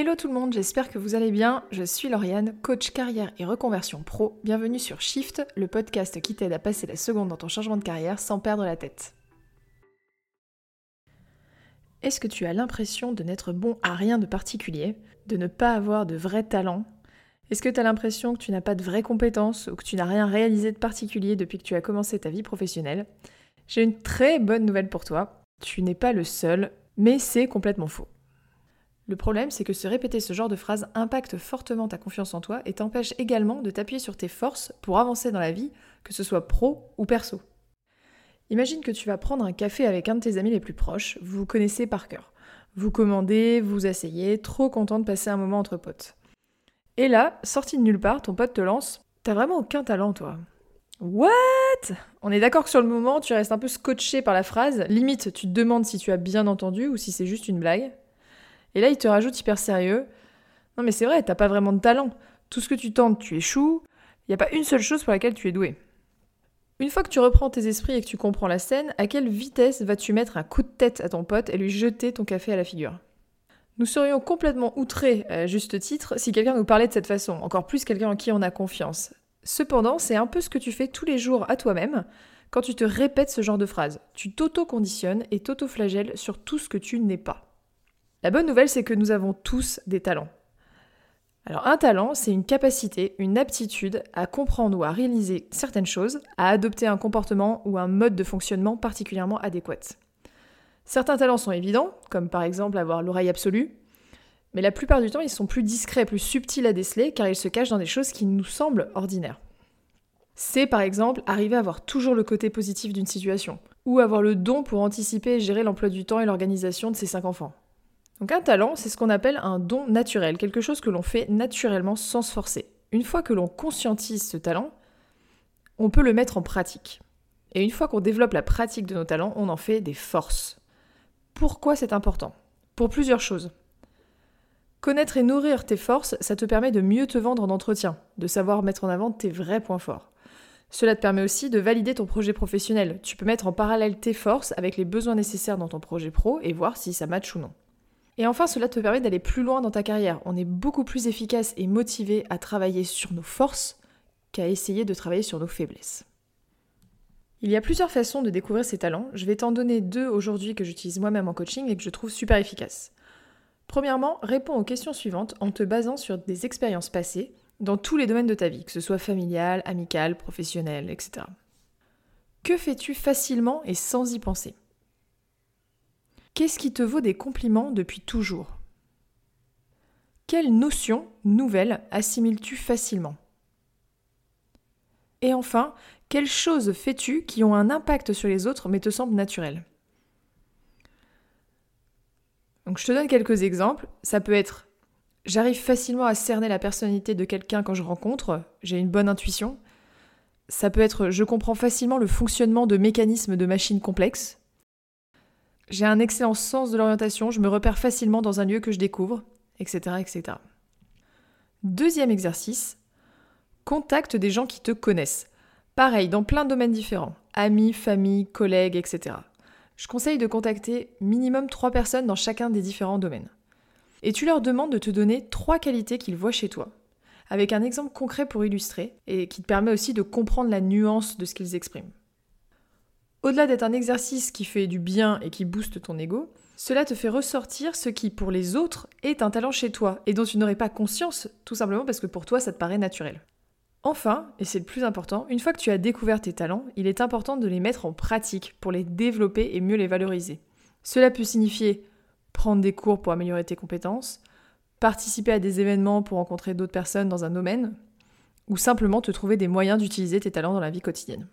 Hello tout le monde, j'espère que vous allez bien. Je suis Lauriane, coach carrière et reconversion pro. Bienvenue sur Shift, le podcast qui t'aide à passer la seconde dans ton changement de carrière sans perdre la tête. Est-ce que tu as l'impression de n'être bon à rien de particulier, de ne pas avoir de vrai talent Est-ce que tu as l'impression que tu n'as pas de vraies compétences ou que tu n'as rien réalisé de particulier depuis que tu as commencé ta vie professionnelle? J'ai une très bonne nouvelle pour toi. Tu n'es pas le seul, mais c'est complètement faux. Le problème, c'est que se répéter ce genre de phrase impacte fortement ta confiance en toi et t'empêche également de t'appuyer sur tes forces pour avancer dans la vie, que ce soit pro ou perso. Imagine que tu vas prendre un café avec un de tes amis les plus proches, vous connaissez par cœur. Vous commandez, vous asseyez, trop content de passer un moment entre potes. Et là, sorti de nulle part, ton pote te lance T'as vraiment aucun talent, toi. What? On est d'accord que sur le moment, tu restes un peu scotché par la phrase, limite, tu te demandes si tu as bien entendu ou si c'est juste une blague. Et là, il te rajoute hyper sérieux. Non, mais c'est vrai, t'as pas vraiment de talent. Tout ce que tu tentes, tu échoues. Il n'y a pas une seule chose pour laquelle tu es doué. Une fois que tu reprends tes esprits et que tu comprends la scène, à quelle vitesse vas-tu mettre un coup de tête à ton pote et lui jeter ton café à la figure? Nous serions complètement outrés, à juste titre, si quelqu'un nous parlait de cette façon, encore plus quelqu'un en qui on a confiance. Cependant, c'est un peu ce que tu fais tous les jours à toi-même quand tu te répètes ce genre de phrase. Tu t'auto-conditionnes et t'auto-flagelles sur tout ce que tu n'es pas. La bonne nouvelle, c'est que nous avons tous des talents. Alors un talent, c'est une capacité, une aptitude à comprendre ou à réaliser certaines choses, à adopter un comportement ou un mode de fonctionnement particulièrement adéquat. Certains talents sont évidents, comme par exemple avoir l'oreille absolue, mais la plupart du temps ils sont plus discrets, plus subtils à déceler car ils se cachent dans des choses qui nous semblent ordinaires. C'est par exemple arriver à voir toujours le côté positif d'une situation, ou avoir le don pour anticiper et gérer l'emploi du temps et l'organisation de ses cinq enfants. Donc un talent, c'est ce qu'on appelle un don naturel, quelque chose que l'on fait naturellement sans se forcer. Une fois que l'on conscientise ce talent, on peut le mettre en pratique. Et une fois qu'on développe la pratique de nos talents, on en fait des forces. Pourquoi c'est important? Pour plusieurs choses. Connaître et nourrir tes forces, ça te permet de mieux te vendre en entretien, de savoir mettre en avant tes vrais points forts. Cela te permet aussi de valider ton projet professionnel. Tu peux mettre en parallèle tes forces avec les besoins nécessaires dans ton projet pro et voir si ça match ou non. Et enfin, cela te permet d'aller plus loin dans ta carrière. On est beaucoup plus efficace et motivé à travailler sur nos forces qu'à essayer de travailler sur nos faiblesses. Il y a plusieurs façons de découvrir ses talents. Je vais t'en donner deux aujourd'hui que j'utilise moi-même en coaching et que je trouve super efficaces. Premièrement, réponds aux questions suivantes en te basant sur des expériences passées dans tous les domaines de ta vie, que ce soit familial, amical, professionnel, etc. Que fais-tu facilement et sans y penser? Qu'est-ce qui te vaut des compliments depuis toujours? Quelles notions nouvelles assimiles-tu facilement? Et enfin, quelles choses fais-tu qui ont un impact sur les autres mais te semblent naturelles? Je te donne quelques exemples. Ça peut être j'arrive facilement à cerner la personnalité de quelqu'un quand je rencontre, j'ai une bonne intuition. Ça peut être je comprends facilement le fonctionnement de mécanismes de machines complexes. J'ai un excellent sens de l'orientation, je me repère facilement dans un lieu que je découvre, etc., etc. Deuxième exercice, contacte des gens qui te connaissent. Pareil, dans plein de domaines différents. Amis, famille, collègues, etc. Je conseille de contacter minimum trois personnes dans chacun des différents domaines. Et tu leur demandes de te donner trois qualités qu'ils voient chez toi, avec un exemple concret pour illustrer, et qui te permet aussi de comprendre la nuance de ce qu'ils expriment. Au-delà d'être un exercice qui fait du bien et qui booste ton ego, cela te fait ressortir ce qui, pour les autres, est un talent chez toi et dont tu n'aurais pas conscience, tout simplement parce que pour toi, ça te paraît naturel. Enfin, et c'est le plus important, une fois que tu as découvert tes talents, il est important de les mettre en pratique pour les développer et mieux les valoriser. Cela peut signifier prendre des cours pour améliorer tes compétences, participer à des événements pour rencontrer d'autres personnes dans un domaine, ou simplement te trouver des moyens d'utiliser tes talents dans la vie quotidienne.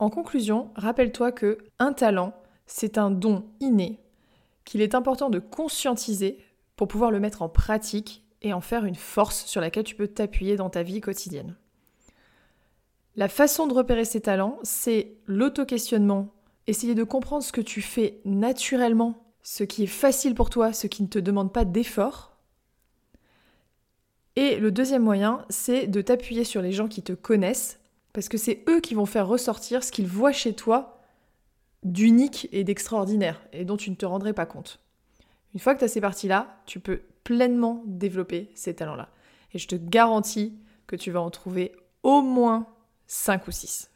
En conclusion, rappelle-toi que un talent, c'est un don inné qu'il est important de conscientiser pour pouvoir le mettre en pratique et en faire une force sur laquelle tu peux t'appuyer dans ta vie quotidienne. La façon de repérer ces talents, c'est l'auto-questionnement, essayer de comprendre ce que tu fais naturellement, ce qui est facile pour toi, ce qui ne te demande pas d'effort. Et le deuxième moyen, c'est de t'appuyer sur les gens qui te connaissent parce que c'est eux qui vont faire ressortir ce qu'ils voient chez toi d'unique et d'extraordinaire, et dont tu ne te rendrais pas compte. Une fois que tu as ces parties-là, tu peux pleinement développer ces talents-là. Et je te garantis que tu vas en trouver au moins 5 ou 6.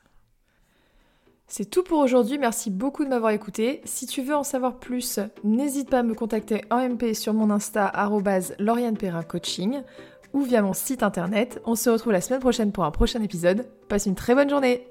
C'est tout pour aujourd'hui, merci beaucoup de m'avoir écouté. Si tu veux en savoir plus, n'hésite pas à me contacter en MP sur mon Insta Coaching ou via mon site internet. On se retrouve la semaine prochaine pour un prochain épisode. Passe une très bonne journée